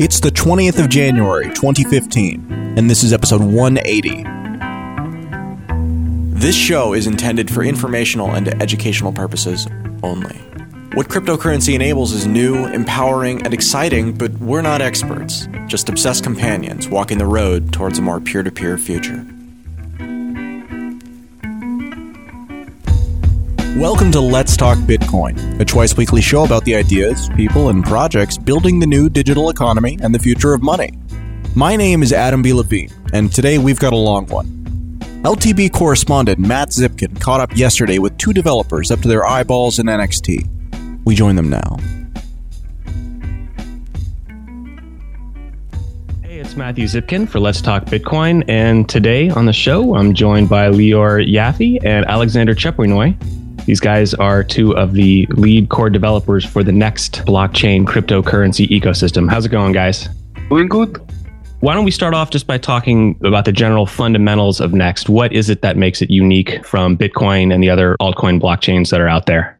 It's the 20th of January, 2015, and this is episode 180. This show is intended for informational and educational purposes only. What cryptocurrency enables is new, empowering, and exciting, but we're not experts, just obsessed companions walking the road towards a more peer to peer future. Welcome to Let's Talk Bitcoin, a twice weekly show about the ideas, people, and projects building the new digital economy and the future of money. My name is Adam B. Levine, and today we've got a long one. LTB correspondent Matt Zipkin caught up yesterday with two developers up to their eyeballs in NXT. We join them now. Hey, it's Matthew Zipkin for Let's Talk Bitcoin, and today on the show I'm joined by Lior Yaffe and Alexander Chepurnoy. These guys are two of the lead core developers for the NXT blockchain cryptocurrency ecosystem. How's it going, guys? Doing good. Why don't we start off just by talking about the general fundamentals of Next? What is it that makes it unique from Bitcoin and the other altcoin blockchains that are out there?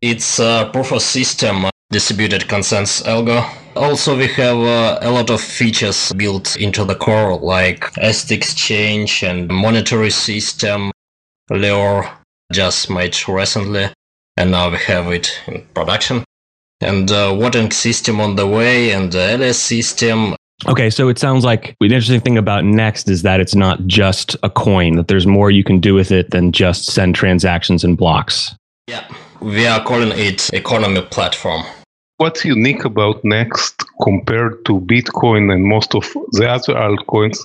It's a proof of system distributed consensus algo. Also, we have uh, a lot of features built into the core, like asset exchange and monetary system, Lior just made recently, and now we have it in production. And uh, voting system on the way, and the ls system. Okay, so it sounds like the interesting thing about Next is that it's not just a coin; that there's more you can do with it than just send transactions and blocks. Yeah, we are calling it economy platform. What's unique about Next compared to Bitcoin and most of the other altcoins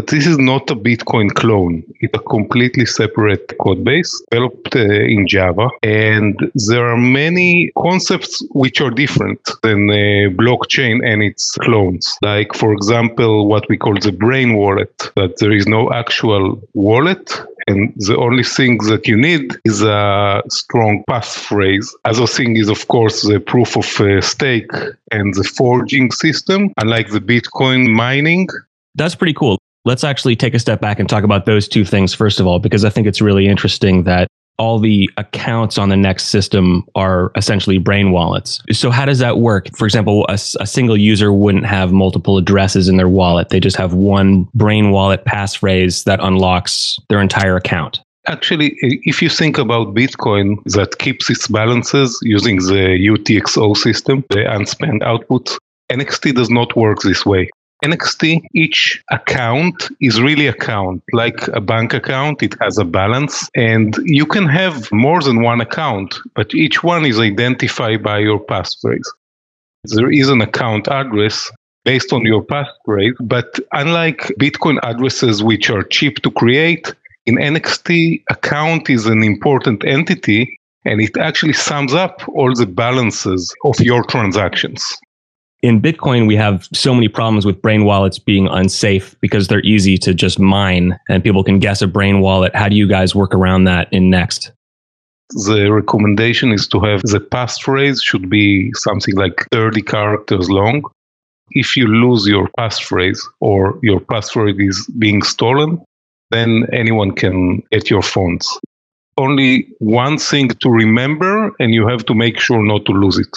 but this is not a Bitcoin clone. It's a completely separate code base developed uh, in Java. And there are many concepts which are different than a blockchain and its clones. Like, for example, what we call the brain wallet, that there is no actual wallet and the only thing that you need is a strong passphrase. Other thing is, of course, the proof of uh, stake and the forging system. Unlike the Bitcoin mining, that's pretty cool. Let's actually take a step back and talk about those two things first of all, because I think it's really interesting that all the accounts on the Next system are essentially brain wallets. So, how does that work? For example, a, a, single user wouldn't have multiple addresses in their wallet, they just have one brain wallet passphrase that unlocks their entire account. Actually, if you think about Bitcoin that keeps its balances using the UTXO system, the unspent output, NXT does not work this way. NXT, each account is really account, like a bank account. It has a balance, and you can have more than one account, but each one is identified by your passphrase. There is an account address based on your passphrase, but unlike Bitcoin addresses, which are cheap to create, in NXT, account is an important entity and it actually sums up all the balances of your transactions in Bitcoin, we have so many problems with brain wallets being unsafe because they're easy to just mine and people can guess a brain wallet. How do you guys work around that in Next? The recommendation is to have the passphrase should be something like 30 characters long. If you lose your passphrase or your password is being stolen, then anyone can get your funds. Only one thing to remember, and you have to make sure not to lose it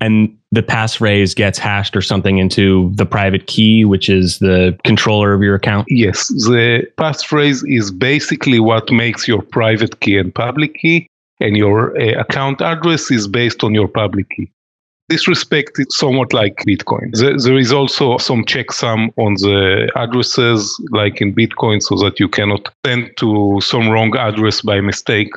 and the passphrase gets hashed or something into the private key, which is the controller of your account? Yes, the passphrase is basically what makes your private key and public key, and your uh, account address is based on your public key. This respect is somewhat like Bitcoin. There, there is also some checksum on the addresses, like in Bitcoin, so that you cannot send to some wrong address by mistake.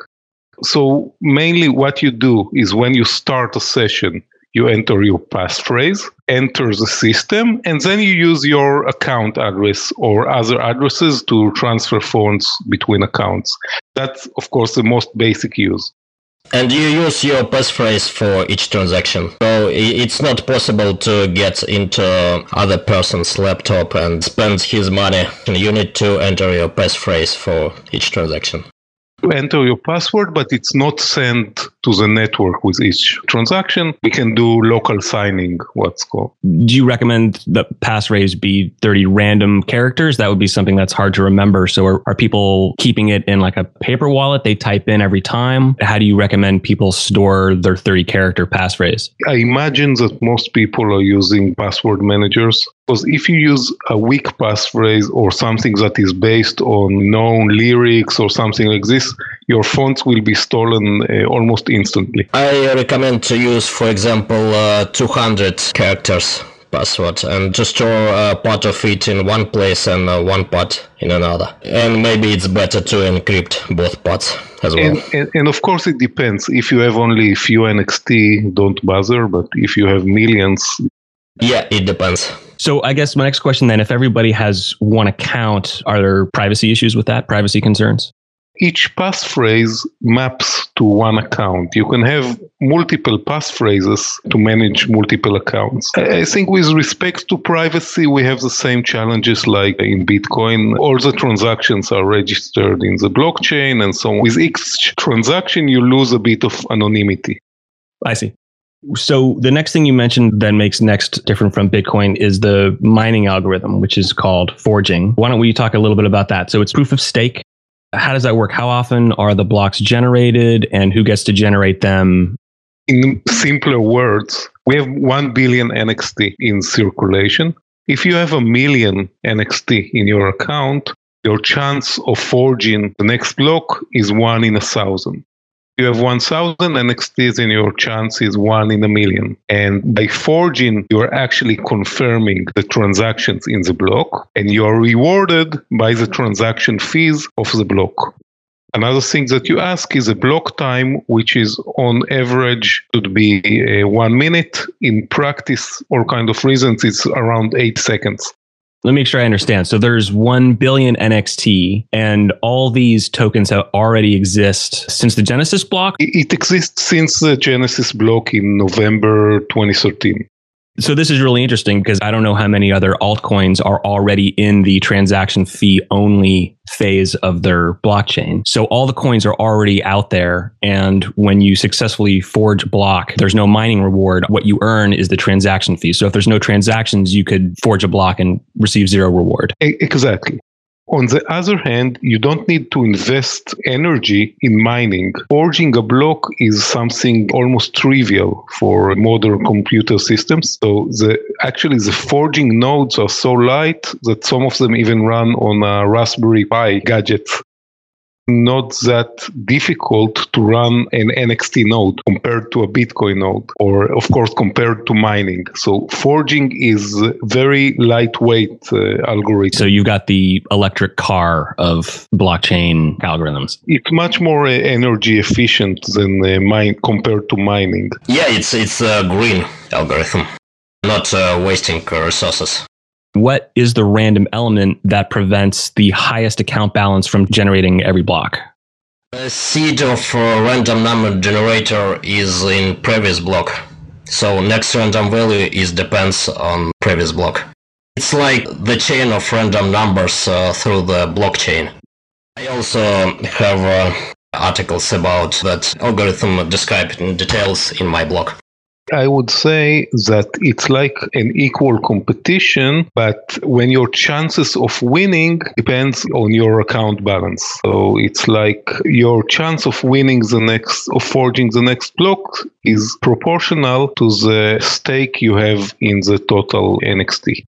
So mainly what you do is when you start a session, you enter your passphrase, enter the system, and then you use your account address or other addresses to transfer funds between accounts. That's, of course, the most basic use. And you use your passphrase for each transaction. So it's not possible to get into other person's laptop and spend his money. You need to enter your passphrase for each transaction. Enter your password, but it's not sent to the network with each transaction. We can do local signing, what's called. Do you recommend the passphrase be 30 random characters? That would be something that's hard to remember. So are, are people keeping it in like a paper wallet they type in every time? How do you recommend people store their 30 character passphrase? I imagine that most people are using password managers because if you use a weak passphrase or something that is based on known lyrics or something like this, your fonts will be stolen uh, almost instantly. I recommend to use, for example, uh, 200 characters password and just store a part of it in one place and uh, one part in another. And maybe it's better to encrypt both parts as well. And, and, and, of course, it depends. If you have only a few NXT, don't bother. But if you have millions. Yeah, it depends. So I guess my next question then, if everybody has one account, are there privacy issues with that, privacy concerns? Each passphrase maps to one account. You can have multiple passphrases to manage multiple accounts. I think with respect to privacy, we have the same challenges like in Bitcoin. All the transactions are registered in the blockchain and so on. With each transaction, you lose a bit of anonymity. I see. So the next thing you mentioned that makes Next different from Bitcoin is the mining algorithm, which is called forging. Why don't we talk a little bit about that? So it's proof of stake. How does that work? How often are the blocks generated and who gets to generate them? In simpler words, we have 1 billion NXT in circulation. If you have a million NXT in your account, your chance of forging the next block is one in a thousand you have 1000 NXTs and your chance is one in a million. And by forging, you're actually confirming the transactions in the block and you're rewarded by the transaction fees of the block. Another thing that you ask is a block time, which is on average should be uh, one minute. In practice, or kind of reasons, it's around eight seconds. Let me make sure I understand. So there's 1 billion NXT, and all these tokens have already exist since the Genesis block? It exists since the Genesis block in November 2013. So this is really interesting because I don't know how many other altcoins are already in the transaction fee only phase of their blockchain. So all the coins are already out there. And when you successfully forge block, there's no mining reward. What you earn is the transaction fee. So if there's no transactions, you could forge a block and receive zero reward. Exactly. On the other hand, you don't need to invest energy in mining. Forging a block is something almost trivial for modern computer systems. So the actually the forging nodes are so light that some of them even run on a Raspberry Pi gadget not that difficult to run an NXT node compared to a Bitcoin node, or of course compared to mining. So forging is very lightweight uh, algorithm. So you've got the electric car of blockchain algorithms. It's much more uh, energy efficient than uh, mine compared to mining. Yeah, it's it's a green algorithm, not uh, wasting resources. What is the random element that prevents the highest account balance from generating every block? The seed of a random number generator is in previous block. So next random value is depends on previous block. It's like the chain of random numbers uh, through the blockchain. I also have uh, articles about that algorithm described in details in my blog. I would say that it's like an equal competition, but when your chances of winning depends on your account balance. So it's like your chance of winning the next, of forging the next block is proportional to the stake you have in the total NXT.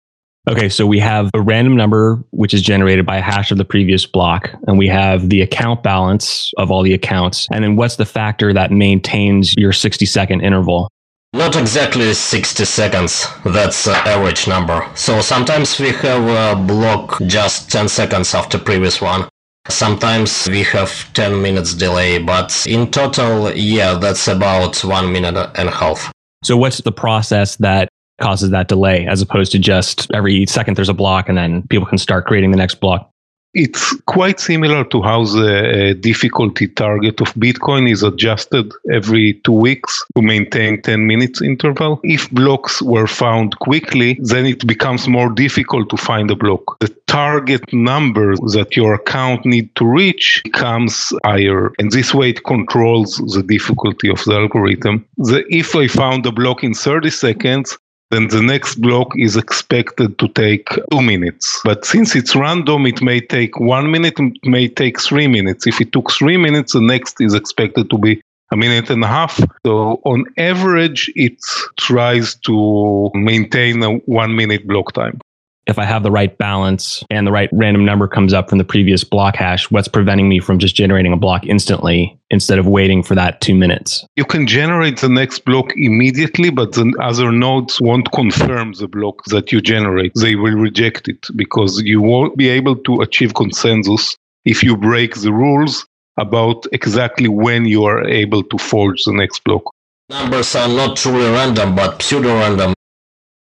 Okay, so we have a random number which is generated by a hash of the previous block, and we have the account balance of all the accounts. And then what's the factor that maintains your 60 second interval? Not exactly 60 seconds, that's uh, average number. So sometimes we have a block just 10 seconds after previous one. Sometimes we have 10 minutes delay, but in total, yeah, that's about one minute and a half. So what's the process that causes that delay as opposed to just every second there's a block and then people can start creating the next block? It's quite similar to how the uh, difficulty target of Bitcoin is adjusted every two weeks to maintain 10 minutes interval. If blocks were found quickly, then it becomes more difficult to find a block. The target number that your account need to reach becomes higher. And this way it controls the difficulty of the algorithm. The, if I found a block in 30 seconds, then the next block is expected to take two minutes. But since it's random, it may take one minute, it may take three minutes. If it took three minutes, the next is expected to be a minute and a half. So on average, it tries to maintain a one minute block time if I have the right balance and the right random number comes up from the previous block hash, what's preventing me from just generating a block instantly instead of waiting for that two minutes? You can generate the next block immediately, but the other nodes won't confirm the block that you generate. They will reject it because you won't be able to achieve consensus if you break the rules about exactly when you are able to forge the next block. Numbers are not truly random, but pseudo random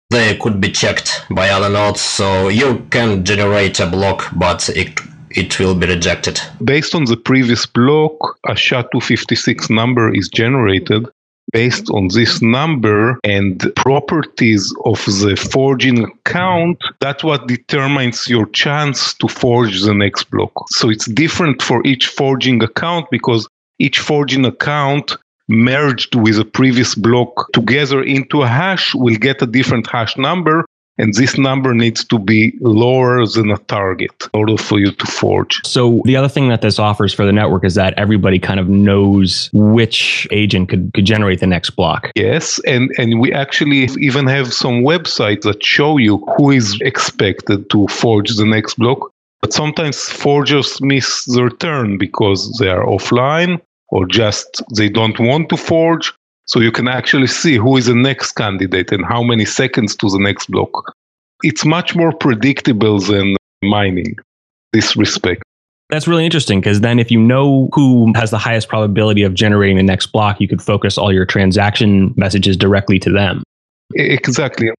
they could be checked by other nodes. So you can generate a block, but it it will be rejected. Based on the previous block, a SHA-256 number is generated. Based on this number and properties of the forging account, that's what determines your chance to forge the next block. So it's different for each forging account because each forging account merged with a previous block together into a hash will get a different hash number and this number needs to be lower than a target in order for you to forge. So the other thing that this offers for the network is that everybody kind of knows which agent could, could generate the next block. Yes, and, and we actually even have some websites that show you who is expected to forge the next block. But sometimes forgers miss their turn because they are offline or just they don't want to forge. So you can actually see who is the next candidate and how many seconds to the next block. It's much more predictable than mining, this respect. That's really interesting because then if you know who has the highest probability of generating the next block, you could focus all your transaction messages directly to them. Exactly.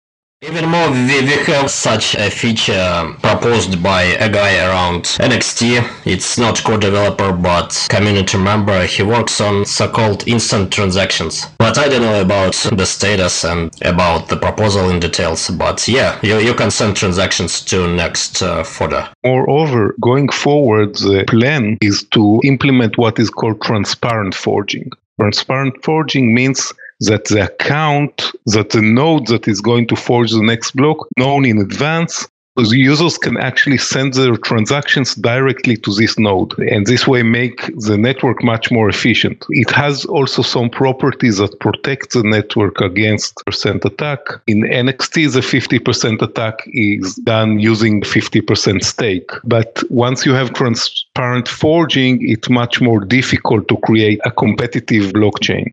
Even more, we, we have such a feature proposed by a guy around NXT. It's not co-developer, but community member. He works on so-called instant transactions. But I don't know about the status and about the proposal in details. But yeah, you, you can send transactions to next uh, forger. Moreover, going forward, the plan is to implement what is called transparent forging. Transparent forging means that the account, that the node that is going to forge the next block, known in advance, because users can actually send their transactions directly to this node and this way make the network much more efficient. It has also some properties that protect the network against percent attack. In NXT, the 50% attack is done using 50% stake. But once you have transparent forging, it's much more difficult to create a competitive blockchain.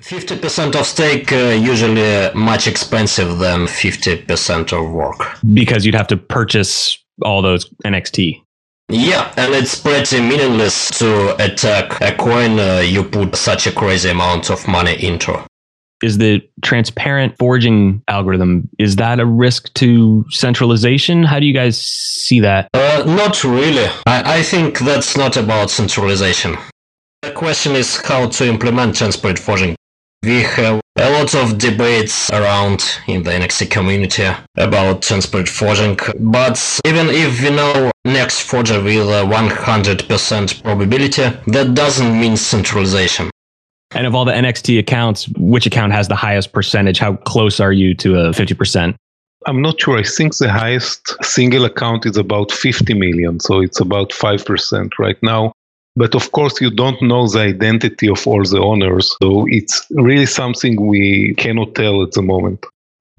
50% of stake uh, usually much expensive than 50% of work. Because you'd have to purchase all those NXT. Yeah, and it's pretty meaningless to attack a coin uh, you put such a crazy amount of money into. Is the transparent forging algorithm is that a risk to centralization? How do you guys see that? Uh, not really. I, I think that's not about centralization. The question is how to implement transparent forging we have a lot of debates around in the NXT community about transparent forging, but even if we know next forger with a 100% probability, that doesn't mean centralization. And of all the NXT accounts, which account has the highest percentage? How close are you to a 50%? I'm not sure. I think the highest single account is about 50 million. So it's about 5% right now. But of course, you don't know the identity of all the owners. So it's really something we cannot tell at the moment.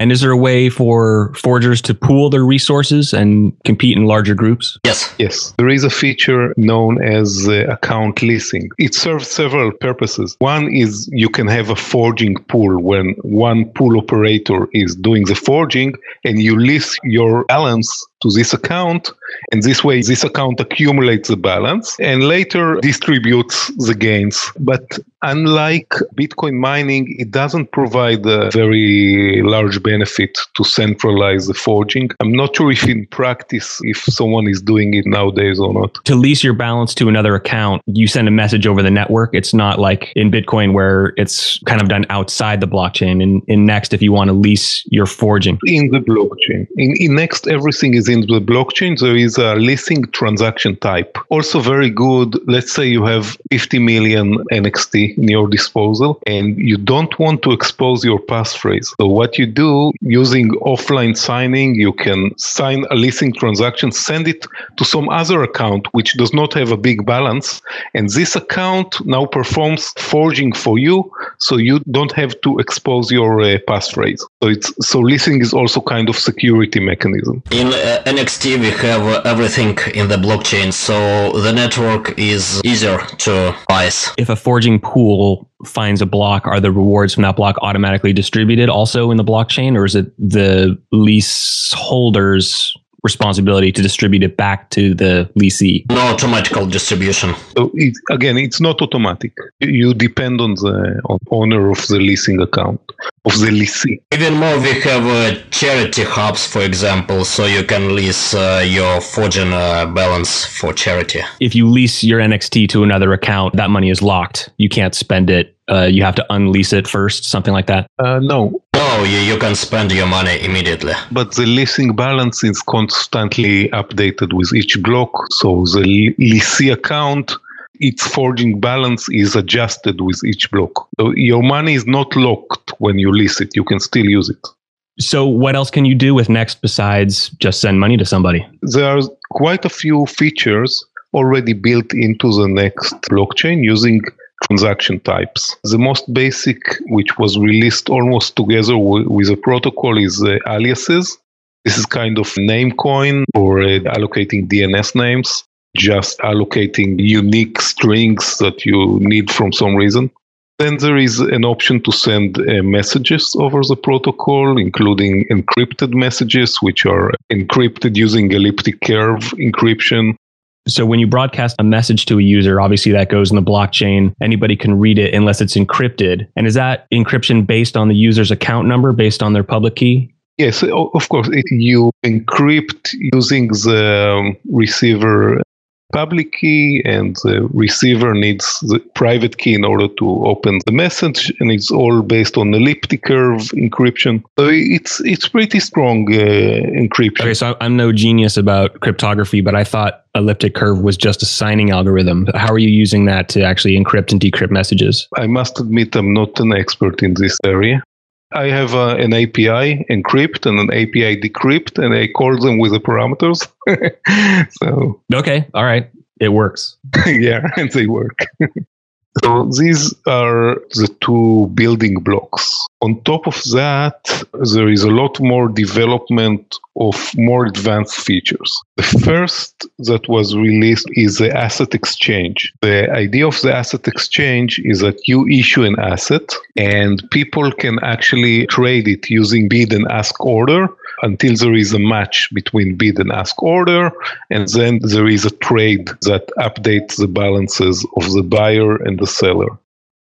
And is there a way for forgers to pool their resources and compete in larger groups? Yes. Yes. There is a feature known as uh, account leasing. It serves several purposes. One is you can have a forging pool when one pool operator is doing the forging and you lease your balance to this account. And this way, this account accumulates the balance and later distributes the gains. But unlike Bitcoin mining, it doesn't provide a very large benefit to centralize the forging. I'm not sure if in practice, if someone is doing it nowadays or not. To lease your balance to another account, you send a message over the network. It's not like in Bitcoin where it's kind of done outside the blockchain. In, in Next, if you want to lease your forging. In the blockchain. In, in Next, everything is in the blockchain. There is a leasing transaction type. Also very good. Let's say you have 50 million NXT in your disposal and you don't want to expose your passphrase. So what you do using offline signing, you can sign a leasing transaction, send it to some other account which does not have a big balance. And this account now performs forging for you. So you don't have to expose your uh, passphrase. So it's so leasing is also kind of security mechanism. In uh, NXT we have everything in the blockchain, so the network is easier to ice. If a forging pool finds a block, are the rewards from that block automatically distributed also in the blockchain, or is it the leaseholders responsibility to distribute it back to the leasee? No automatical distribution. So it, again, it's not automatic. You depend on the on owner of the leasing account of the leasing. Even more, we have uh, charity hubs, for example, so you can lease uh, your forging uh, balance for charity. If you lease your NXT to another account, that money is locked. You can't spend it. Uh, you have to unlease it first, something like that. Uh, no, no, you, you can spend your money immediately. But the leasing balance is constantly updated with each block. So the leasee account its forging balance is adjusted with each block. So your money is not locked when you lease it. You can still use it. So what else can you do with Next besides just send money to somebody? There are quite a few features already built into the Next blockchain using transaction types. The most basic, which was released almost together with, with a protocol, is uh, aliases. This is kind of Namecoin or uh, allocating DNS names just allocating unique strings that you need from some reason. Then there is an option to send uh, messages over the protocol, including encrypted messages, which are encrypted using elliptic curve encryption. So when you broadcast a message to a user, obviously that goes in the blockchain. Anybody can read it unless it's encrypted. And is that encryption based on the user's account number, based on their public key? Yes, of course. You encrypt using the um, receiver public key and the receiver needs the private key in order to open the message and it's all based on elliptic curve encryption. So it's it's pretty strong uh, encryption. Okay so i'm no genius about cryptography but i thought elliptic curve was just a signing algorithm. How are you using that to actually encrypt and decrypt messages? I must admit i'm not an expert in this area I have uh, an API encrypt and an API decrypt, and I call them with the parameters. so okay, all right, it works. yeah, and they work. So these are the two building blocks. On top of that, there is a lot more development of more advanced features. The first that was released is the asset exchange. The idea of the asset exchange is that you issue an asset and people can actually trade it using bid and ask order until there is a match between bid and ask order. And then there is a trade that updates the balances of the buyer and the seller.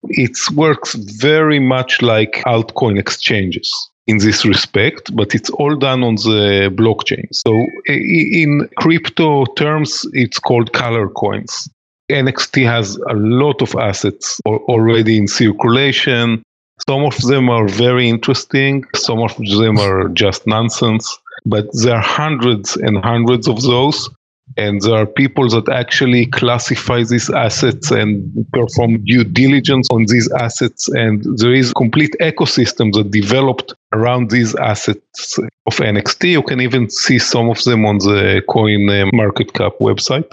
It works very much like altcoin exchanges in this respect, but it's all done on the blockchain. So in crypto terms, it's called color coins. NXT has a lot of assets already in circulation. Some of them are very interesting, some of them are just nonsense, but there are hundreds and hundreds of those. And there are people that actually classify these assets and perform due diligence on these assets. And there is a complete ecosystem that developed around these assets of NXT. You can even see some of them on the Coin uh, Market Cap website.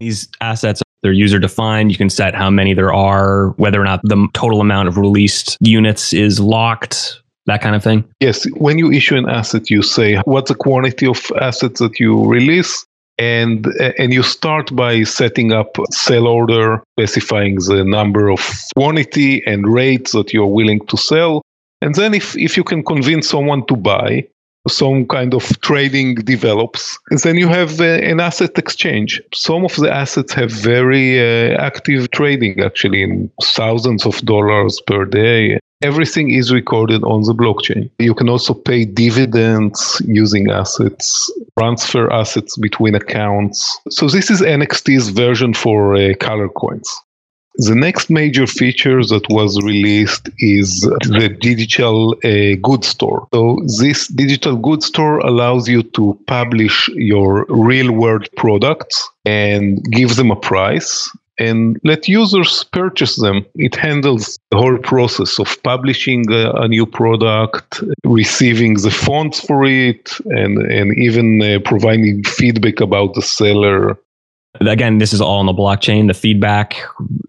These assets they're user defined. You can set how many there are, whether or not the total amount of released units is locked, that kind of thing. Yes. When you issue an asset, you say what's the quantity of assets that you release. And, and you start by setting up sell order, specifying the number of quantity and rates that you're willing to sell. And then if, if you can convince someone to buy, some kind of trading develops. And then you have uh, an asset exchange. Some of the assets have very uh, active trading, actually, in thousands of dollars per day. Everything is recorded on the blockchain. You can also pay dividends using assets, transfer assets between accounts. So, this is NXT's version for uh, color coins. The next major feature that was released is the digital uh, goods store. So this digital goods store allows you to publish your real world products and give them a price and let users purchase them. It handles the whole process of publishing a, a new product, receiving the fonts for it, and, and even uh, providing feedback about the seller Again, this is all on the blockchain. The feedback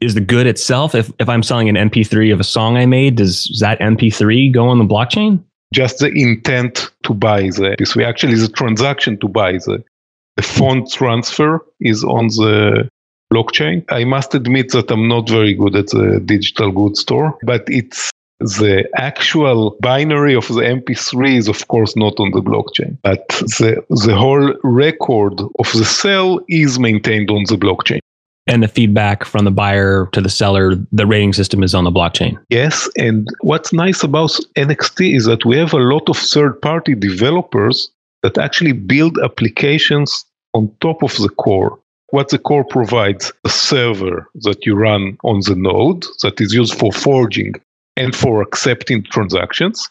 is the good itself. If, if I'm selling an MP3 of a song I made, does that MP3 go on the blockchain? Just the intent to buy the MP3. Actually, the transaction to buy the, the font transfer is on the blockchain. I must admit that I'm not very good at the digital goods store, but it's the actual binary of the MP3 is, of course, not on the blockchain, but the, the whole record of the sale is maintained on the blockchain. And the feedback from the buyer to the seller, the rating system is on the blockchain. Yes. And what's nice about NXT is that we have a lot of third party developers that actually build applications on top of the core. What the core provides a server that you run on the node that is used for forging and for accepting transactions,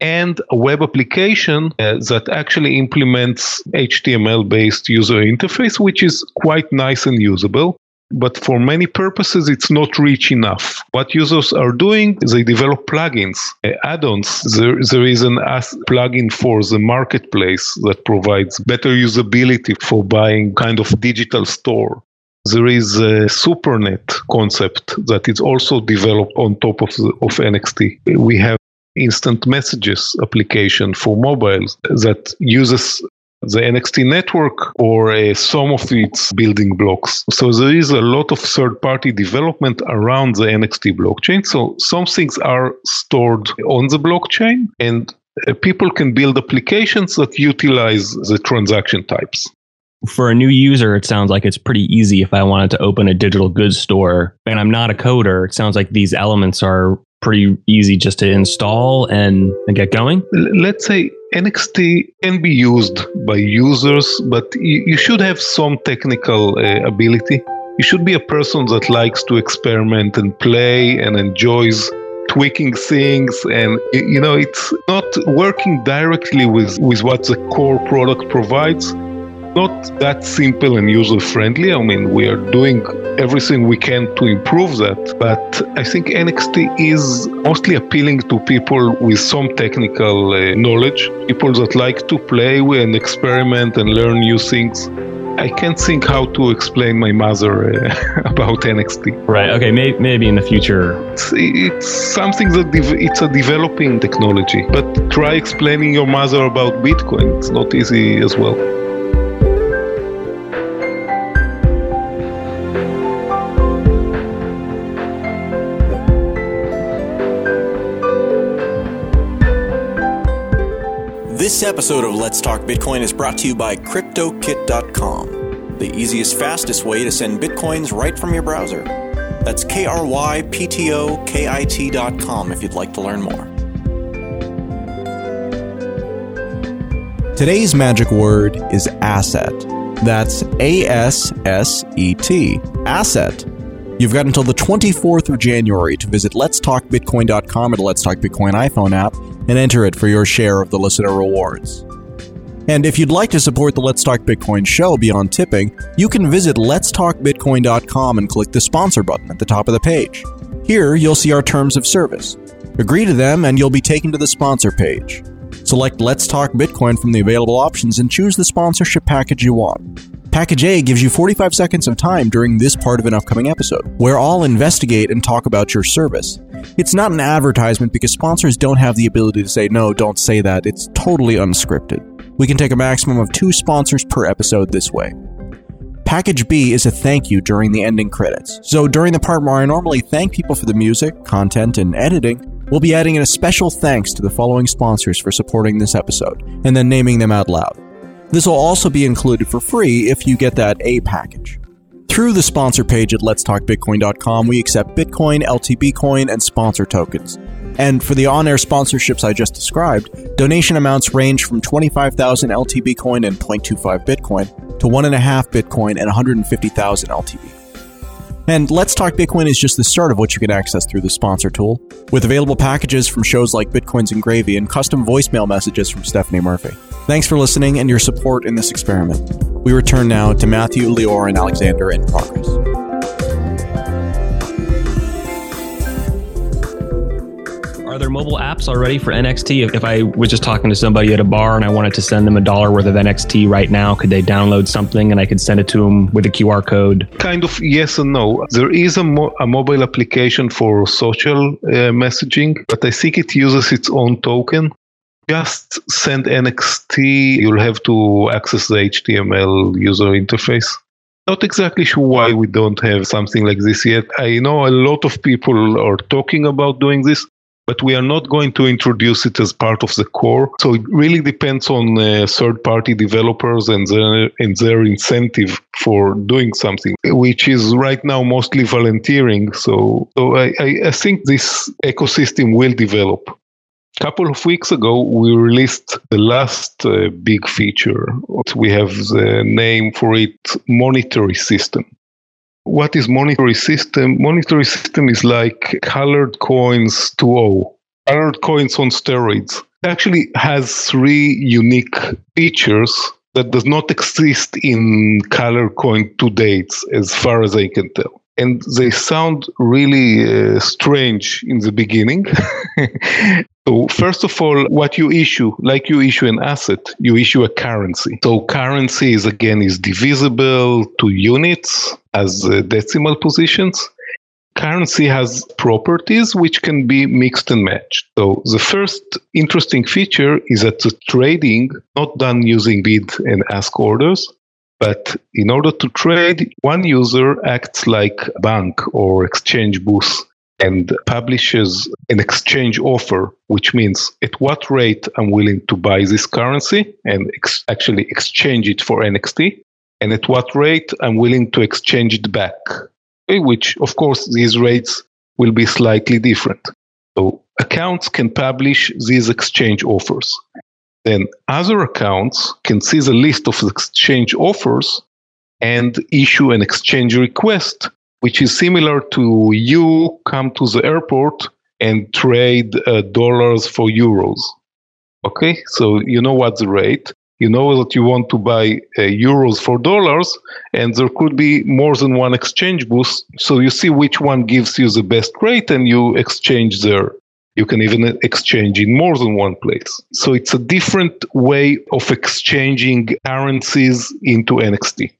and a web application uh, that actually implements HTML based user interface, which is quite nice and usable. But for many purposes, it's not rich enough. What users are doing they develop plugins, uh, add ons. There, there is an as plugin for the marketplace that provides better usability for buying kind of digital store there is a supernet concept that is also developed on top of, of NXT. We have instant messages application for mobiles that uses the NXT network or uh, some of its building blocks. So there is a lot of third party development around the NXT blockchain. So some things are stored on the blockchain and uh, people can build applications that utilize the transaction types for a new user, it sounds like it's pretty easy if I wanted to open a digital goods store and I'm not a coder. It sounds like these elements are pretty easy just to install and, and get going. Let's say NXT can be used by users, but you, you should have some technical uh, ability. You should be a person that likes to experiment and play and enjoys tweaking things and you know it's not working directly with with what the core product provides not that simple and user friendly. I mean, we are doing everything we can to improve that, but I think NXT is mostly appealing to people with some technical uh, knowledge, people that like to play with and experiment and learn new things. I can't think how to explain my mother uh, about NXT. Right. Okay. May- maybe in the future. It's, it's something that de- it's a developing technology, but try explaining your mother about Bitcoin. It's not easy as well. This episode of Let's Talk Bitcoin is brought to you by KryptoKit.com, the easiest, fastest way to send bitcoins right from your browser. That's K R Y P T O K I T.com if you'd like to learn more. Today's magic word is asset. That's A S S E T. Asset. You've got until the 24th of January to visit letstalkbitcoin.com or the Let's Talk Bitcoin iPhone app and enter it for your share of the listener rewards. And if you'd like to support the Let's Talk Bitcoin show beyond tipping, you can visit letstalkbitcoin.com and click the sponsor button at the top of the page. Here, you'll see our terms of service. Agree to them, and you'll be taken to the sponsor page. Select Let's Talk Bitcoin from the available options and choose the sponsorship package you want. Package A gives you 45 seconds of time during this part of an upcoming episode, where I'll investigate and talk about your service. It's not an advertisement because sponsors don't have the ability to say, no, don't say that. It's totally unscripted. We can take a maximum of two sponsors per episode this way. Package B is a thank you during the ending credits. So during the part where I normally thank people for the music, content, and editing, We'll be adding in a special thanks to the following sponsors for supporting this episode, and then naming them out loud. This will also be included for free if you get that A package. Through the sponsor page at letstalkbitcoin.com, we accept Bitcoin, LTB coin, and sponsor tokens. And for the on air sponsorships I just described, donation amounts range from 25,000 LTB coin and 0.25 Bitcoin to 1.5 Bitcoin and 150,000 LTB. And Let's Talk Bitcoin is just the start of what you can access through the sponsor tool, with available packages from shows like Bitcoins and Gravy and custom voicemail messages from Stephanie Murphy. Thanks for listening and your support in this experiment. We return now to Matthew, Lior, and Alexander in progress. Are there mobile apps already for NXT? If, if I was just talking to somebody at a bar and I wanted to send them a dollar worth of NXT right now, could they download something and I could send it to them with a QR code? Kind of yes and no. There is a, mo- a mobile application for social uh, messaging, but I think it uses its own token. Just send NXT, you'll have to access the HTML user interface. Not exactly sure why we don't have something like this yet. I know a lot of people are talking about doing this but we are not going to introduce it as part of the core. So it really depends on uh, third party developers and their, and their incentive for doing something, which is right now mostly volunteering. So, so I, I think this ecosystem will develop. Couple of weeks ago, we released the last uh, big feature. We have the name for it monetary system. What is monetary system? Monetary system is like colored coins 2.0, colored coins on steroids. It actually has three unique features that does not exist in color coin to date, as far as I can tell. And they sound really uh, strange in the beginning. So first of all, what you issue, like you issue an asset, you issue a currency. So currency is again is divisible to units as uh, decimal positions. Currency has properties which can be mixed and matched. So the first interesting feature is that the trading not done using bid and ask orders, but in order to trade, one user acts like a bank or exchange booth and publishes an exchange offer, which means at what rate I'm willing to buy this currency and ex- actually exchange it for NXT, and at what rate I'm willing to exchange it back, which, of course, these rates will be slightly different. So accounts can publish these exchange offers. Then other accounts can see the list of exchange offers and issue an exchange request which is similar to you come to the airport and trade uh, dollars for euros. Okay, so you know what's the rate. You know that you want to buy uh, euros for dollars, and there could be more than one exchange booth. So you see which one gives you the best rate, and you exchange there. You can even exchange in more than one place. So it's a different way of exchanging currencies into NXT.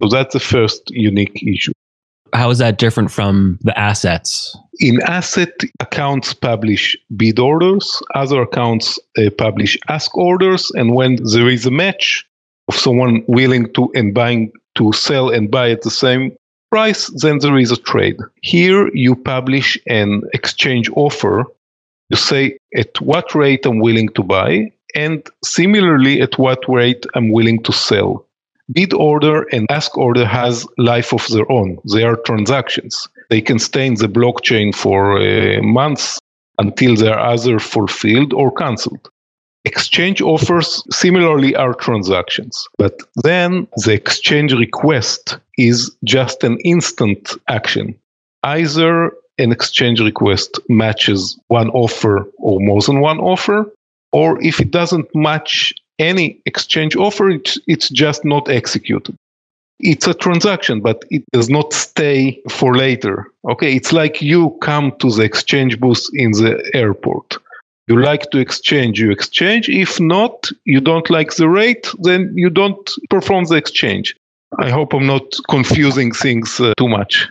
So that's the first unique issue how is that different from the assets? In asset accounts publish bid orders, other accounts uh, publish ask orders, and when there is a match of someone willing to and buying to sell and buy at the same price, then there is a trade. Here you publish an exchange offer. You say at what rate I'm willing to buy, and similarly at what rate I'm willing to sell bid order and ask order has life of their own. They are transactions. They can stay in the blockchain for uh, months until they are either fulfilled or cancelled. Exchange offers similarly are transactions, but then the exchange request is just an instant action. Either an exchange request matches one offer or more than one offer, or if it doesn't match any exchange offer, it's, it's just not executed. It's a transaction, but it does not stay for later. Okay, it's like you come to the exchange booth in the airport. You like to exchange, you exchange. If not, you don't like the rate, then you don't perform the exchange. I hope I'm not confusing things uh, too much.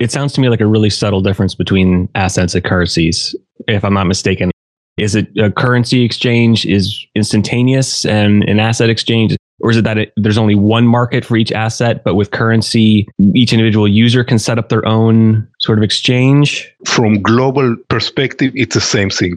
It sounds to me like a really subtle difference between assets and currencies, if I'm not mistaken. Is it a currency exchange is instantaneous and an asset exchange, or is it that it, there's only one market for each asset, but with currency, each individual user can set up their own sort of exchange? From global perspective, it's the same thing.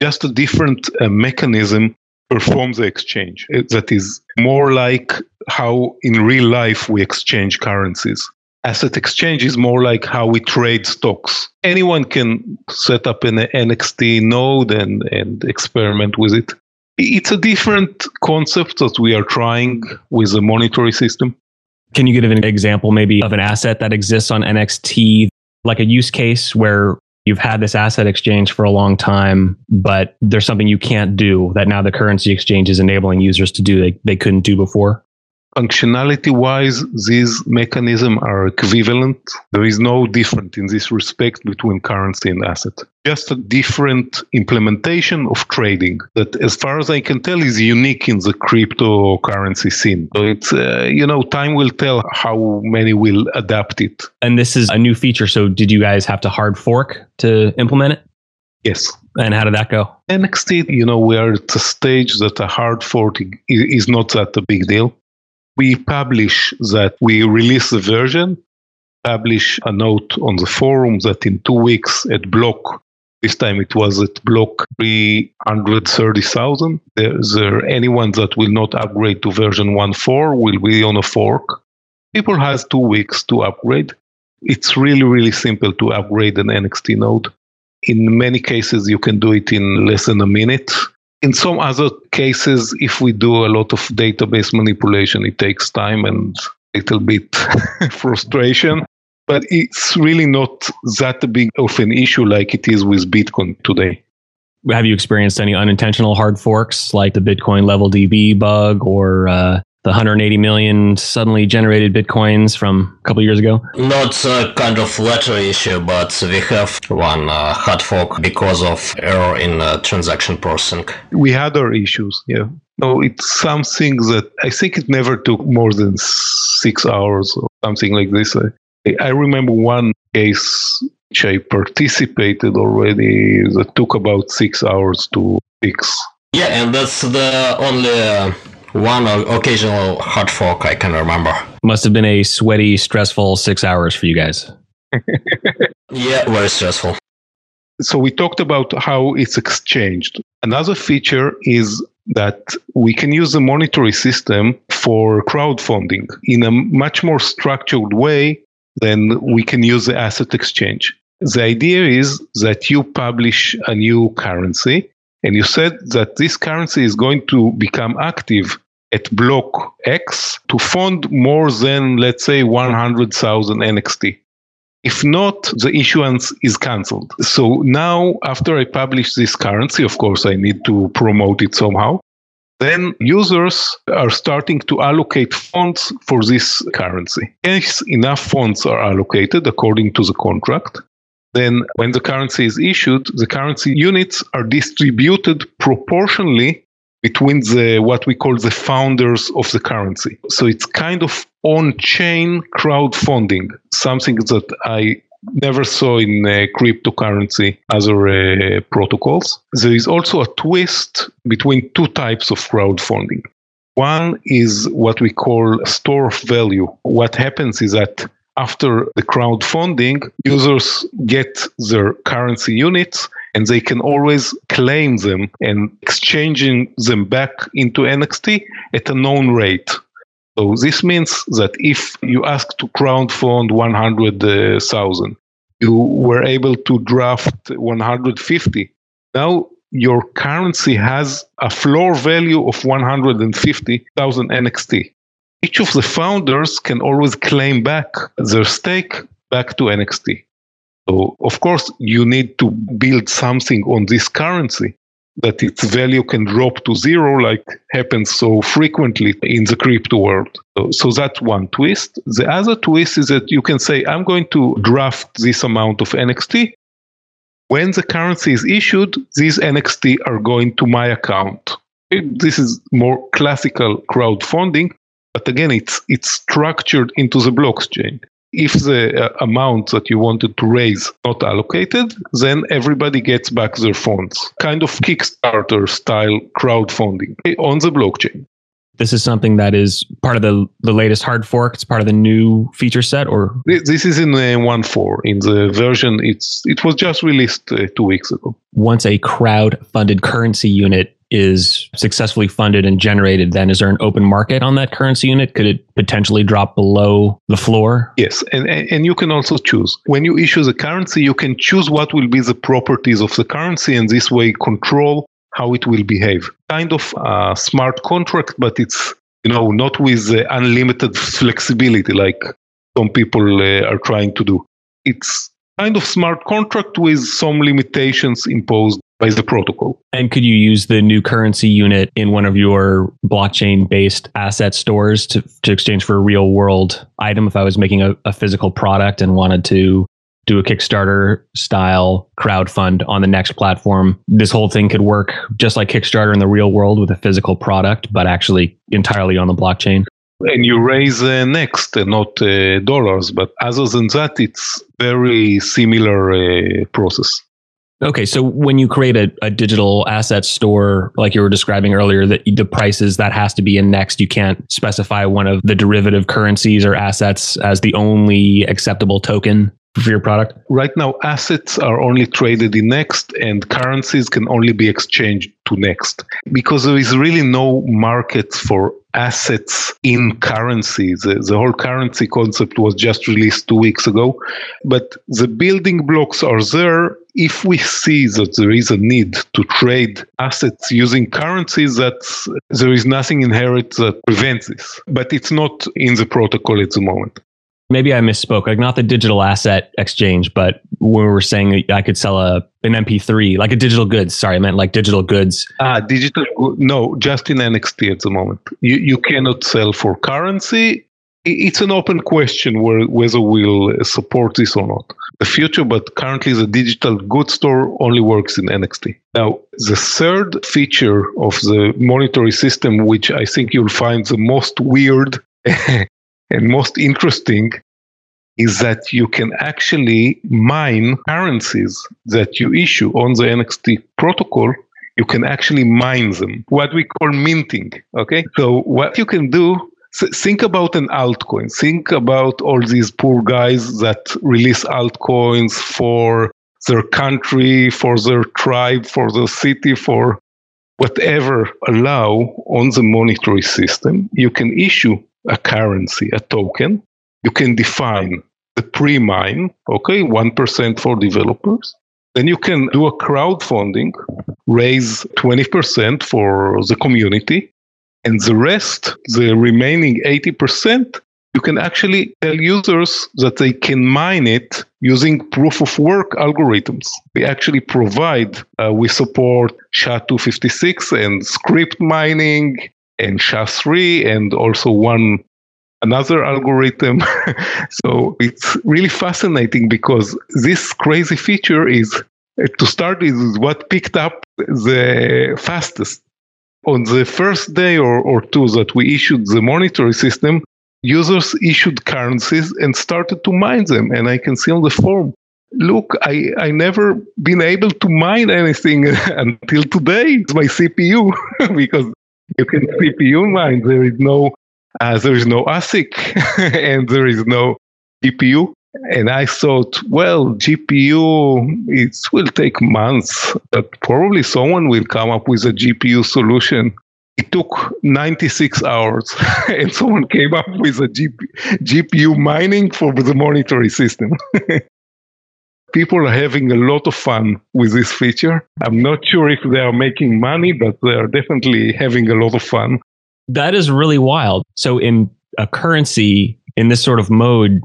Just a different uh, mechanism performs the exchange. That is more like how in real life we exchange currencies. Asset exchange is more like how we trade stocks. Anyone can set up an NXT node and, and experiment with it. It's a different concept that we are trying with a monetary system. Can you give an example maybe of an asset that exists on NXT, like a use case where you've had this asset exchange for a long time, but there's something you can't do that now the currency exchange is enabling users to do they, they couldn't do before? Functionality wise, these mechanisms are equivalent. There is no difference in this respect between currency and asset. Just a different implementation of trading that, as far as I can tell, is unique in the cryptocurrency scene. So it's, uh, you know, time will tell how many will adapt it. And this is a new feature. So did you guys have to hard fork to implement it? Yes. And how did that go? NXT, you know, we are at a stage that a hard fork is not that a big deal we publish that we release the version, publish a note on the forum that in two weeks at block, this time it was at block 330,000. Is there anyone that will not upgrade to version 1.4 will be on a fork. People has two weeks to upgrade. It's really, really simple to upgrade an NXT node. In many cases, you can do it in less than a minute in some other cases, if we do a lot of database manipulation, it takes time and a little bit frustration. But it's really not that big of an issue like it is with Bitcoin today. Have you experienced any unintentional hard forks like the Bitcoin level DB bug or uh, the 180 million suddenly generated bitcoins from a couple years ago? Not a kind of latter issue, but we have one uh, hard fork because of error in uh, transaction processing. We had our issues, yeah. No, it's something that I think it never took more than six hours or something like this. I, I remember one case which I participated already that took about six hours to fix. Yeah, and that's the only. Uh, one occasional hard fork I can remember. Must have been a sweaty, stressful six hours for you guys. yeah, very stressful. So we talked about how it's exchanged. Another feature is that we can use the monetary system for crowdfunding in a much more structured way than we can use the asset exchange. The idea is that you publish a new currency and you said that this currency is going to become active at block X to fund more than, let's say, 100,000 NXT. If not, the issuance is cancelled. So now, after I publish this currency, of course, I need to promote it somehow. Then users are starting to allocate funds for this currency. If enough funds are allocated according to the contract, then when the currency is issued, the currency units are distributed proportionally between the what we call the founders of the currency. So it's kind of on-chain crowdfunding, something that I never saw in uh, cryptocurrency other uh, protocols. There is also a twist between two types of crowdfunding. One is what we call store of value. What happens is that after the crowdfunding, users get their currency units and they can always claim them and exchanging them back into NXT at a known rate. So this means that if you ask to crowdfund 100,000, you were able to draft 150. Now your currency has a floor value of 150,000 NXT. Each of the founders can always claim back their stake back to NXT. So, of course, you need to build something on this currency that its value can drop to zero, like happens so frequently in the crypto world. So, so, that's one twist. The other twist is that you can say, I'm going to draft this amount of NXT. When the currency is issued, these NXT are going to my account. This is more classical crowdfunding, but again, it's it's structured into the blockchain if the uh, amount that you wanted to raise not allocated, then everybody gets back their funds. Kind of Kickstarter style crowdfunding on the blockchain. this is something that is part of the the latest hard fork. It's part of the new feature set, or this is in uh, one four. In the version, it's it was just released uh, two weeks ago. Once a crowd funded currency unit is successfully funded and generated, then is there an open market on that currency unit? Could it potentially drop below the floor? Yes, and and you can also choose when you issue the currency, you can choose what will be the properties of the currency, and this way control how it will behave. Kind of a smart contract, but it's you know not with unlimited flexibility like some people uh, are trying to do. It's kind of smart contract with some limitations imposed by the protocol. And could you use the new currency unit in one of your blockchain based asset stores to, to exchange for a real world item if I was making a, a physical product and wanted to do a Kickstarter style crowd fund on the NXT platform? This whole thing could work just like Kickstarter in the real world with a physical product, but actually entirely on the blockchain. And you raise uh, NXT, uh, not uh, dollars, but other than that, it's very similar uh, process. Okay, so when you create a, a digital asset store, like you were describing earlier, that the prices that has to be in NXT, you can't specify one of the derivative currencies or assets as the only acceptable token for your product? Right now, assets are only traded in NXT, and currencies can only be exchanged to NXT because there is really no market for assets in currencies. The, the, whole currency concept was just released two weeks ago, but the building blocks are there. If we see that there is a need to trade assets using currencies, that there is nothing inherent that prevents this. But it's not in the protocol at the moment maybe I misspoke. Like not the digital asset exchange, but when we were saying I could sell a an MP3, like a digital goods. Sorry, I meant like digital goods. Ah, digital. No, just in NXT at the moment. You you cannot sell for currency. It's an open question where, whether we'll support this or not. The future, but currently the digital goods store only works in NXT. Now, the third feature of the monetary system, which I think you'll find the most weird and most interesting is that you can actually mine currencies that you issue on the NXT protocol. You can actually mine them, what we call minting. Okay. So, what you can do, think about an altcoin. Think about all these poor guys that release altcoins for their country, for their tribe, for the city, for whatever allow on the monetary system. You can issue a currency, a token. You can define the pre-mine, okay, 1% for developers. Then you can do a crowdfunding, raise 20% for the community, and the rest, the remaining 80%, you can actually tell users that they can mine it using proof of work algorithms. We actually provide, uh, we support SHA-256 and Scrypt mining and SHA-3 and also one another algorithm. so it's really fascinating because this crazy feature is uh, to start is what picked up the fastest. On the first day or, or two that we issued the monetary system, users issued currencies and started to mine them. And I can see on the form, look, I, I never been able to mine anything until today. It's my CPU because you can CPU mine. There is no uh, there is no ASIC and there is no GPU. And I thought, well, GPU, it will take months, but probably someone will come up with a GPU solution. It took 96 hours, and someone came up with a GP, GPU mining for the monetary system. people are having a lot of fun with this feature. I'm not sure if they are making money, but they are definitely having a lot of fun. That is really wild. So, in a currency in this sort of mode,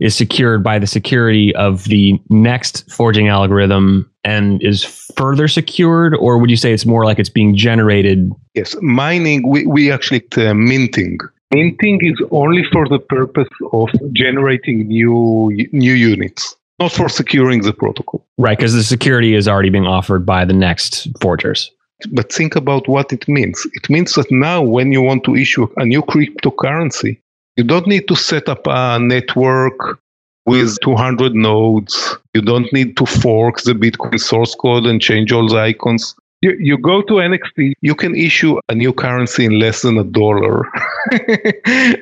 is secured by the security of the NXT forging algorithm and is further secured, or would you say it's more like it's being generated? Yes, mining, we, we actually uh, minting. Minting is only for the purpose of generating new new units not for securing the protocol. Right, because the security is already being offered by the NXT forgers. But think about what it means. It means that now, when you want to issue a new cryptocurrency, you don't need to set up a network with 200 nodes. You don't need to fork the Bitcoin source code and change all the icons. You, you go to NXT, you can issue a new currency in less than a dollar.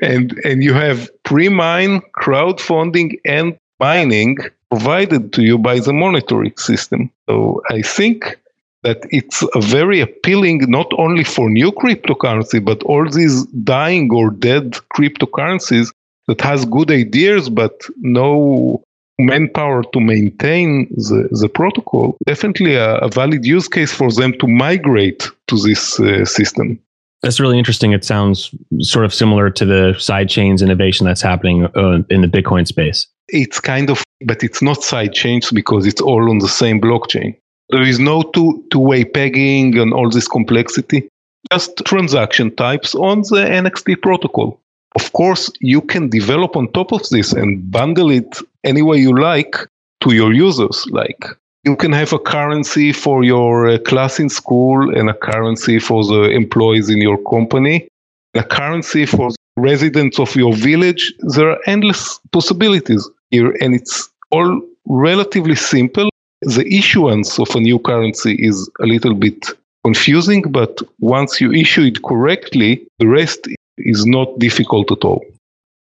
and and you have pre-mine, crowdfunding, and mining provided to you by the monetary system. So I think that it's a very appealing not only for new cryptocurrency, but all these dying or dead cryptocurrencies that has good ideas but no manpower to maintain the, the protocol. Definitely a, a valid use case for them to migrate to this uh, system. That's really interesting. It sounds sort of similar to the side chains innovation that's happening uh, in the Bitcoin space. It's kind of, but it's not side chains because it's all on the same blockchain. There is no two two way pegging and all this complexity. Just transaction types on the NXT protocol. Of course, you can develop on top of this and bundle it any way you like to your users. Like you can have a currency for your uh, class in school and a currency for the employees in your company, a currency for residents of your village. There are endless possibilities here, and it's all relatively simple. The issuance of a new currency is a little bit confusing, but once you issue it correctly, the rest is not difficult at all.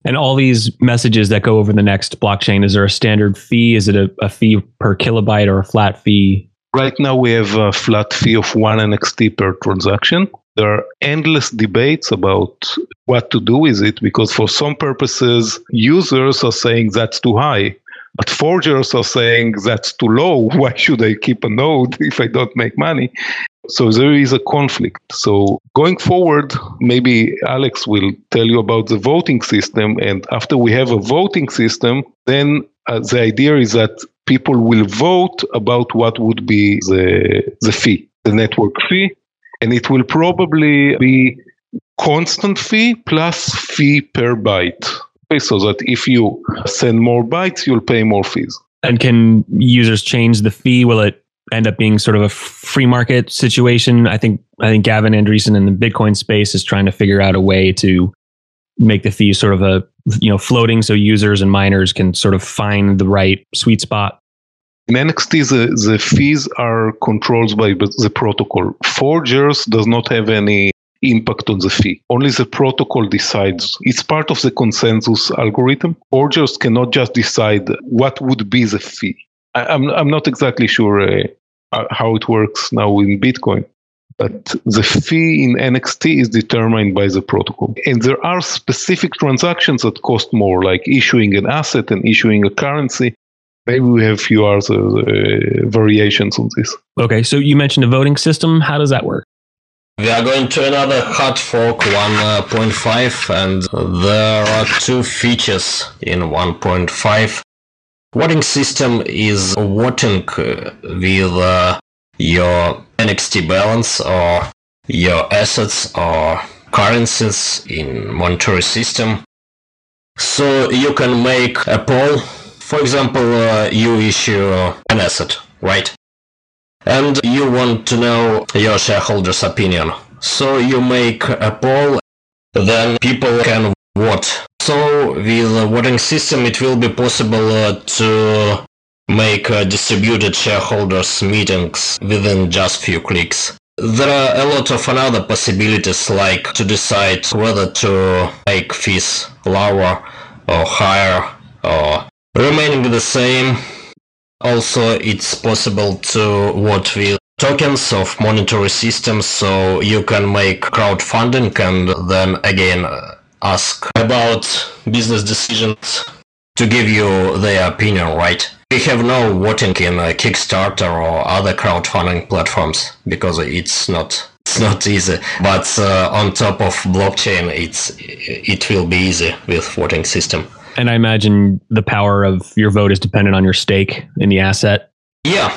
And all these messages that go over the NXT blockchain, is there a standard fee? Is it a, a fee per kilobyte or a flat fee? Right now, we have a flat fee of one NXT per transaction. There are endless debates about what to do with it because, for some purposes, users are saying that's too high. But forgers are saying that's too low. Why should I keep a node if I don't make money? So there is a conflict. So going forward, maybe Alex will tell you about the voting system. And after we have a voting system, then uh, the idea is that people will vote about what would be the, the fee, the network fee. And it will probably be constant fee plus fee per byte. So that if you send more bytes, you'll pay more fees. And can users change the fee? Will it end up being sort of a free market situation. I think I think Gavin Andresen in the Bitcoin space is trying to figure out a way to make the fee sort of a you know floating so users and miners can sort of find the right sweet spot. In NXT, the, the fees are controlled by the protocol. Forgers does not have any impact on the fee. Only the protocol decides. It's part of the consensus algorithm. Forgers cannot just decide what would be the fee. I, am I'm, I'm not exactly sure uh, uh, how it works now in Bitcoin, but the fee in NXT is determined by the protocol. And there are specific transactions that cost more, like issuing an asset and issuing a currency. Maybe we have few other uh, variations on this. Okay, so you mentioned a voting system. How does that work? We are going to another hard fork 1.5 and there are two features in 1.5 voting system is voting uh, with uh, your NXT balance or your assets or currencies in monetary system. So you can make a poll. For example, uh, you issue an asset, right? And you want to know your shareholders' opinion. So you make a poll, then people can vote so with the voting system, it will be possible uh, to make uh, distributed shareholders meetings within just few clicks. There are a lot of another possibilities like to decide whether to make fees lower or higher or remaining the same. Also, it's possible to vote with tokens of monetary systems so you can make crowdfunding and then again ask about business decisions to give you their opinion, right? We have no voting in uh, Kickstarter or other crowdfunding platforms because it's not it's not easy. But uh, on top of blockchain, it's it will be easy with voting system. And I imagine the power of your vote is dependent on your stake in the asset. Yeah,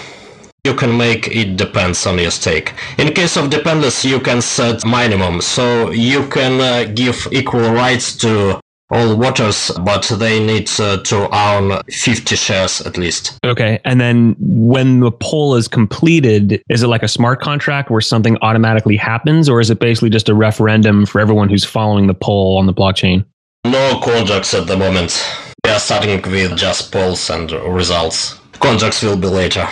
you can make it depends on your stake. In case of dependence, you can set minimum, so you can uh, give equal rights to all voters, but they need uh, to own 50 shares at least. Okay. And then when the poll is completed, is it like a smart contract where something automatically happens, or is it basically just a referendum for everyone who's following the poll on the blockchain? No contracts at the moment. We are starting with just polls and results. Contracts will be later.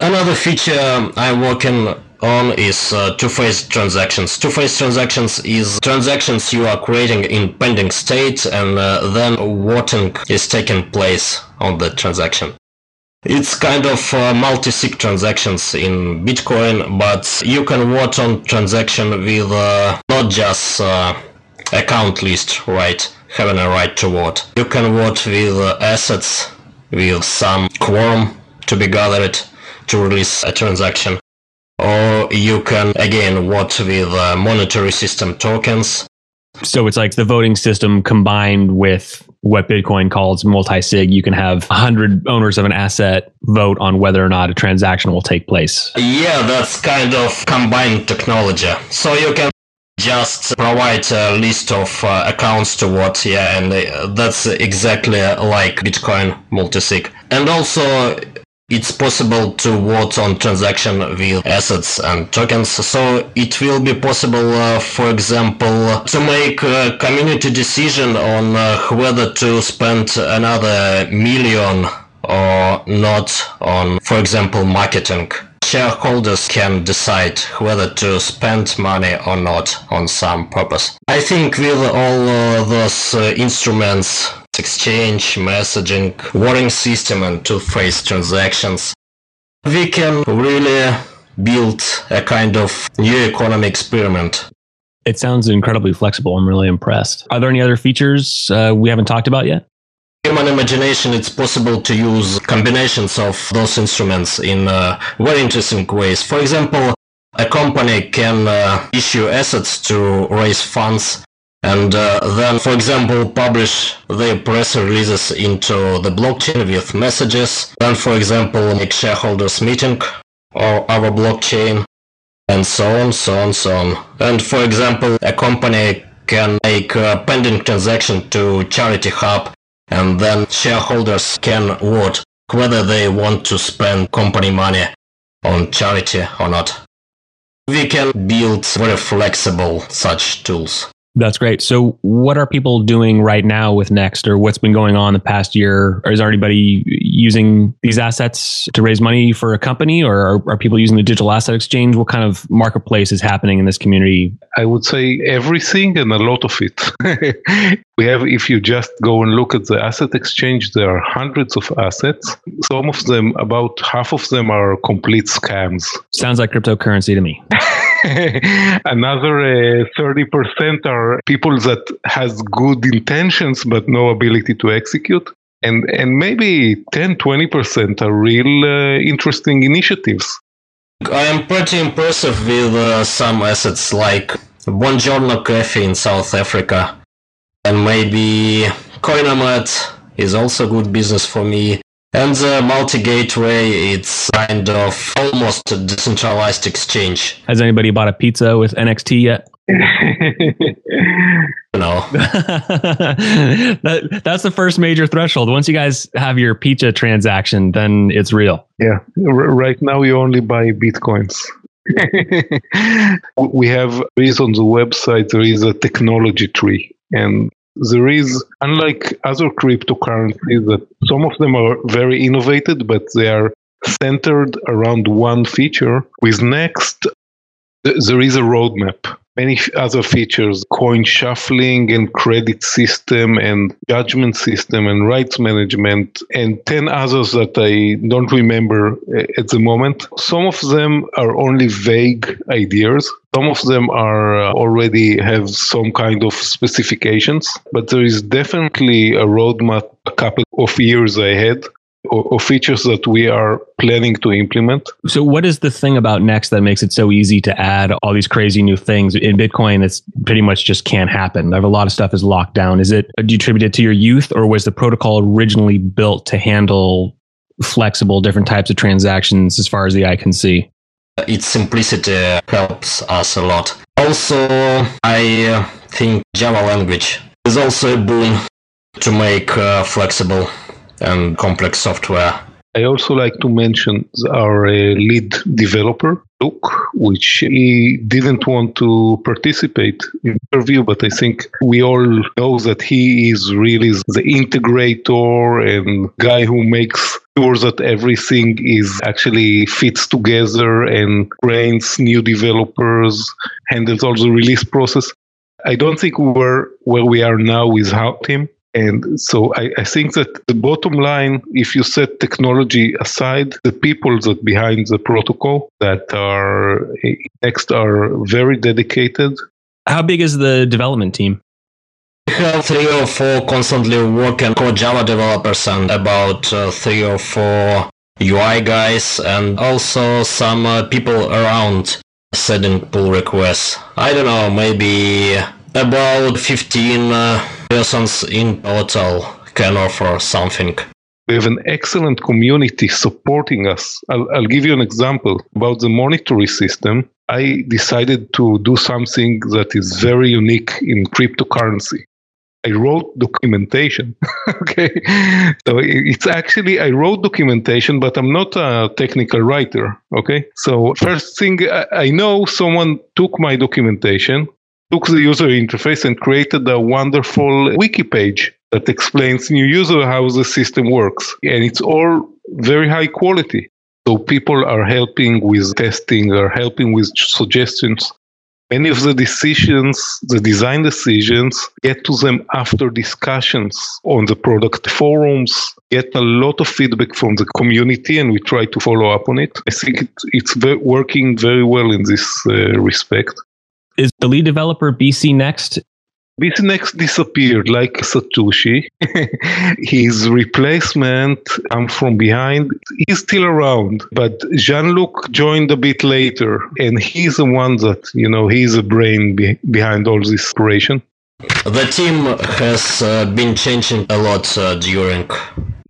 Another feature I'm working on is uh, two-phase transactions. Two-phase transactions is transactions you are creating in pending state and uh, then voting is taking place on the transaction. It's kind of uh, multi-sig transactions in Bitcoin, but you can vote on transaction with uh, not just uh, account list, right? Having a right to vote. You can vote with uh, assets, with some quorum to be gathered to release a transaction. Or you can again vote with uh, monetary system tokens. So it's like the voting system combined with what Bitcoin calls multi-sig. You can have 100 owners of an asset vote on whether or not a transaction will take place. Yeah, that's kind of combined technology. So you can just provide a list of uh, accounts to what, yeah, and uh, that's exactly like Bitcoin multisig. And also, it's possible to vote on transaction with assets and tokens. So it will be possible, uh, for example, to make a community decision on uh, whether to spend another million or not on, for example, marketing. Shareholders can decide whether to spend money or not on some purpose. I think with all uh, those uh, instruments, exchange, messaging, warning system, and two-phase transactions, we can really build a kind of new economy experiment. It sounds incredibly flexible. I'm really impressed. Are there any other features uh, we haven't talked about yet? Human imagination, it's possible to use combinations of those instruments in uh, very interesting ways. For example, a company can uh, issue assets to raise funds and uh, then, for example, publish their press releases into the blockchain with messages. Then, for example, make shareholders meeting or our blockchain and so on, so on, so on. And for example, a company can make a pending transaction to Charity Hub and then shareholders can vote whether they want to spend company money on charity or not. We can build very flexible such tools. That's great. So, what are people doing right now with NXT, or what's been going on the past year? Or is anybody using these assets to raise money for a company, or are, are, people using the digital asset exchange? What kind of marketplace is happening in this community? I would say everything and a lot of it. we have, if you just go and look at the asset exchange, there are hundreds of assets. Some of them, about half of them, are complete scams. Sounds like cryptocurrency to me. Another uh, 30% are people that has good intentions but no ability to execute. And, and maybe 10, 20% are real uh, interesting initiatives. I am pretty impressive with uh, some assets like Buongiorno Cafe in South Africa. And maybe Coinomat is also good business for me. And the multi-gateway, it's kind of almost a decentralized exchange. Has anybody bought a pizza with NXT yet? no. that, that's the first major threshold. Once you guys have your pizza transaction, then it's real. Yeah. R- right now, you only buy bitcoins. we have is on the website there is a technology tree and there is, unlike other cryptocurrencies, that some of them are very innovative, but they are centered around one feature. With NXT, there is a roadmap many other features coin shuffling and credit system and judgment system and rights management and 10 others that I don't remember uh, at the moment. Some of them are only vague ideas. Some of them are uh, already have some kind of specifications, but there is definitely a roadmap a couple of years ahead or, or, features that we are planning to implement. So, what is the thing about NXT that makes it so easy to add all these crazy new things in Bitcoin? That's pretty much just can't happen. a lot of stuff is locked down. Is it do you attribute it to your youth, or was the protocol originally built to handle flexible, different types of transactions? As far as the eye can see, its simplicity helps us a lot. Also, I think Java language is also a boon to make uh, flexible and complex software. I also like to mention our uh, lead developer, Luke, which he didn't want to participate in the interview, but I think we all know that he is really the integrator and guy who makes sure that everything is actually fits together and trains new developers, handles all the release process. I don't think we were where we are now without him. And so I, I, think that the bottom line, if you set technology aside, the people that behind the protocol that are NXT are very dedicated. How big is the development team? We have three or four constantly working core Java developers and about uh, three or four UI guys and also some uh, people around setting pull requests. I don't know, maybe about 15 uh, persons in total can offer something. We have an excellent community supporting us. I'll, I'll give you an example about the monetary system. I decided to do something that is very unique in cryptocurrency. I wrote documentation. okay. So it's actually, I wrote documentation, but I'm not a technical writer. Okay. So, first thing I know, someone took my documentation, took the user interface and created a wonderful wiki page that explains new user how the system works. And it's all very high quality. So people are helping with testing, are helping with suggestions. Many of the decisions, the design decisions, get to them after discussions on the product forums, get a lot of feedback from the community, and we try to follow up on it. I think it, it's working very well in this uh, respect. Is the lead developer BC Next? BC Next disappeared like Satoshi. His replacement, I'm from behind, he's still around, but Jean-Luc joined a bit later, and he's the one that, you know, he's the brain be- behind all this operation. The team has uh, been changing a lot uh, during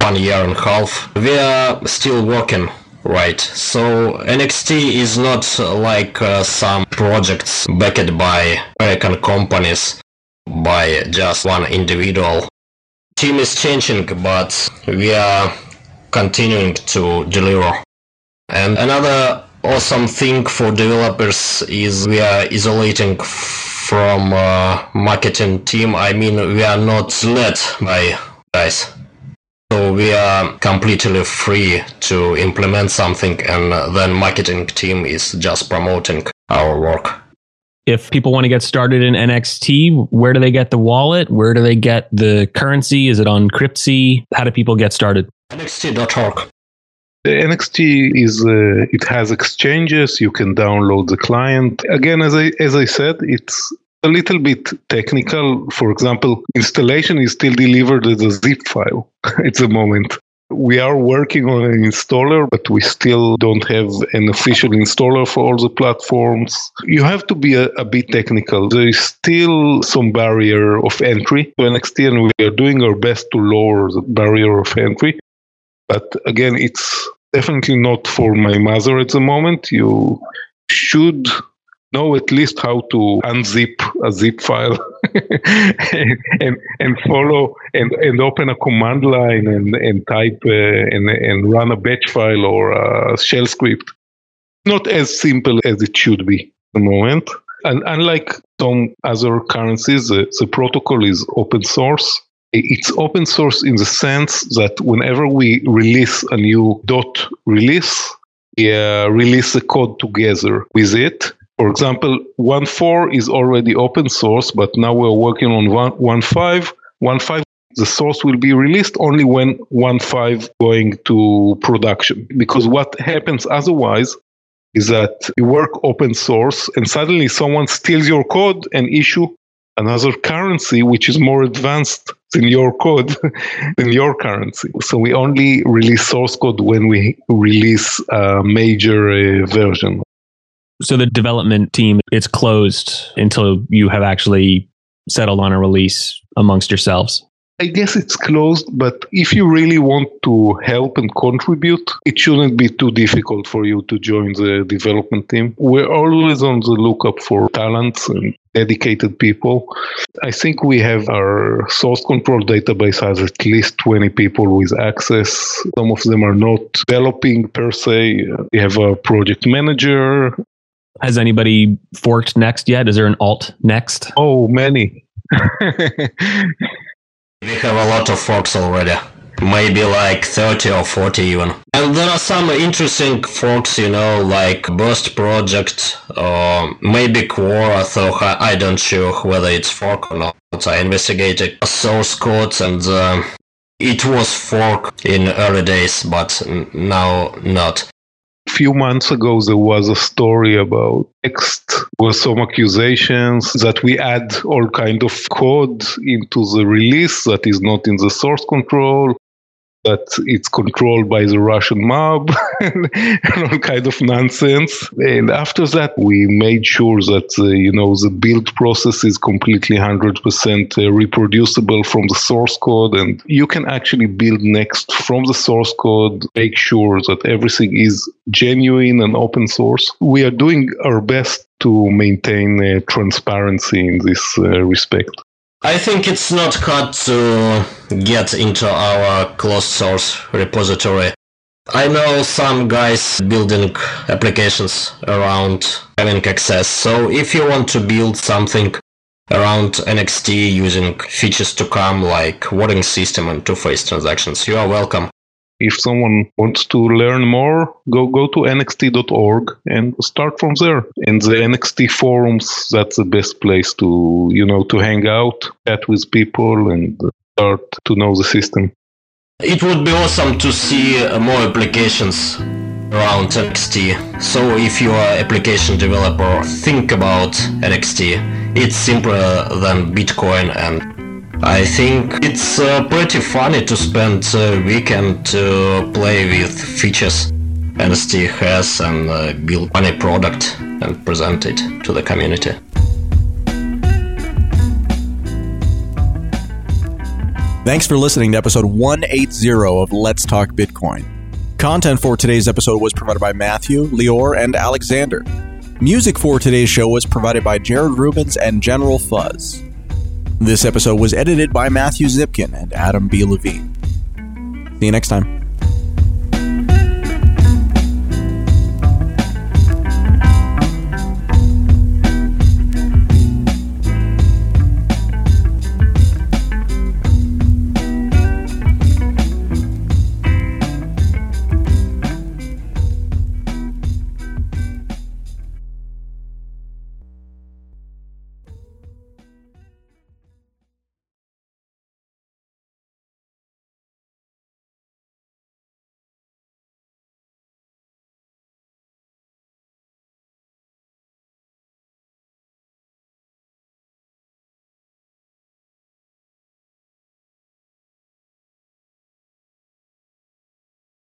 one year and a half. We are still working Right. So NXT is not like uh, some projects backed by American companies by just one individual. Team is changing, but we are continuing to deliver. And another awesome thing for developers is we are isolating from uh, marketing team. I mean, we are not led by guys. So we are completely free to implement something and then marketing team is just promoting our work. If people want to get started in NXT, where do they get the wallet? Where do they get the currency? Is it on Cryptsy? How do people get started? NXT.org. NXT is uh, it has exchanges. You can download the client. Again, as I as I said, it's a little bit technical. For example, installation is still delivered as a zip file at the moment. We are working on an installer, but we still don't have an official installer for all the platforms. You have to be a, a bit technical. There is still some barrier of entry to NXT, and we are doing our best to lower the barrier of entry. But again, it's definitely not for my mother at the moment. You should know at least how to unzip a zip file and, and follow and, and open a command line and, and type uh, and, and run a batch file or a shell script. Not as simple as it should be at the moment. And unlike some other currencies, the, the protocol is open source. It's open source in the sense that whenever we release a new dot release, we uh, release the code together with it for example, 1.4 is already open source, but now we're working on 1.5. 1.5, the source will be released only when 1.5 going to production. Because what happens otherwise is that you work open source and suddenly someone steals your code and issue another currency which is more advanced than your code than your currency so we only release source code when we release a major uh, version so the development team, it's closed until you have actually settled on a release amongst yourselves. I guess it's closed, but if you really want to help and contribute, it shouldn't be too difficult for you to join the development team. We're always on the lookup for talents and dedicated people. I think we have our source control database has at least 20 people with access. Some of them are not developing per se. We have a project manager. Has anybody forked NXT yet? Is there an alt NXT? Oh, many. We have a lot of forks already. Maybe like 30 or 40 even. And there are some interesting forks, you know, like Burst Project or maybe Qora, though I don't sure whether it's fork or not. I investigated source codes and uh, it was fork in early days, but now not few months ago there was a story about text with some accusations that we add all kind of code into the release that is not in the source control that it's controlled by the Russian mob and all kind of nonsense. And after that, we made sure that uh, you know the build process is completely hundred percent uh, reproducible from the source code, and you can actually build NXT from the source code. Make sure that everything is genuine and open source. We are doing our best to maintain uh, transparency in this uh, respect. I think it's not hard to get into our closed source repository. I know some guys building applications around having access, so if you want to build something around NXT using features to come like voting system and two-phase transactions, you are welcome. If someone wants to learn more, go go to nxt.org and start from there. In the NXT forums, that's the best place to you know to hang out, chat with people, and start to know the system. It would be awesome to see uh, more applications around NXT. So if you are application developer, think about NXT. It's simpler than Bitcoin and I think it's uh, pretty funny to spend a weekend to play with features NXT has and uh, build funny product and present it to the community. Thanks for listening to episode 180 of Let's Talk Bitcoin. Content for today's episode was provided by Matthew, Lior, and Alexander. Music for today's show was provided by Jared Rubens and General Fuzz. This episode was edited by Matthew Zipkin and Adam B. Levine. See you next time.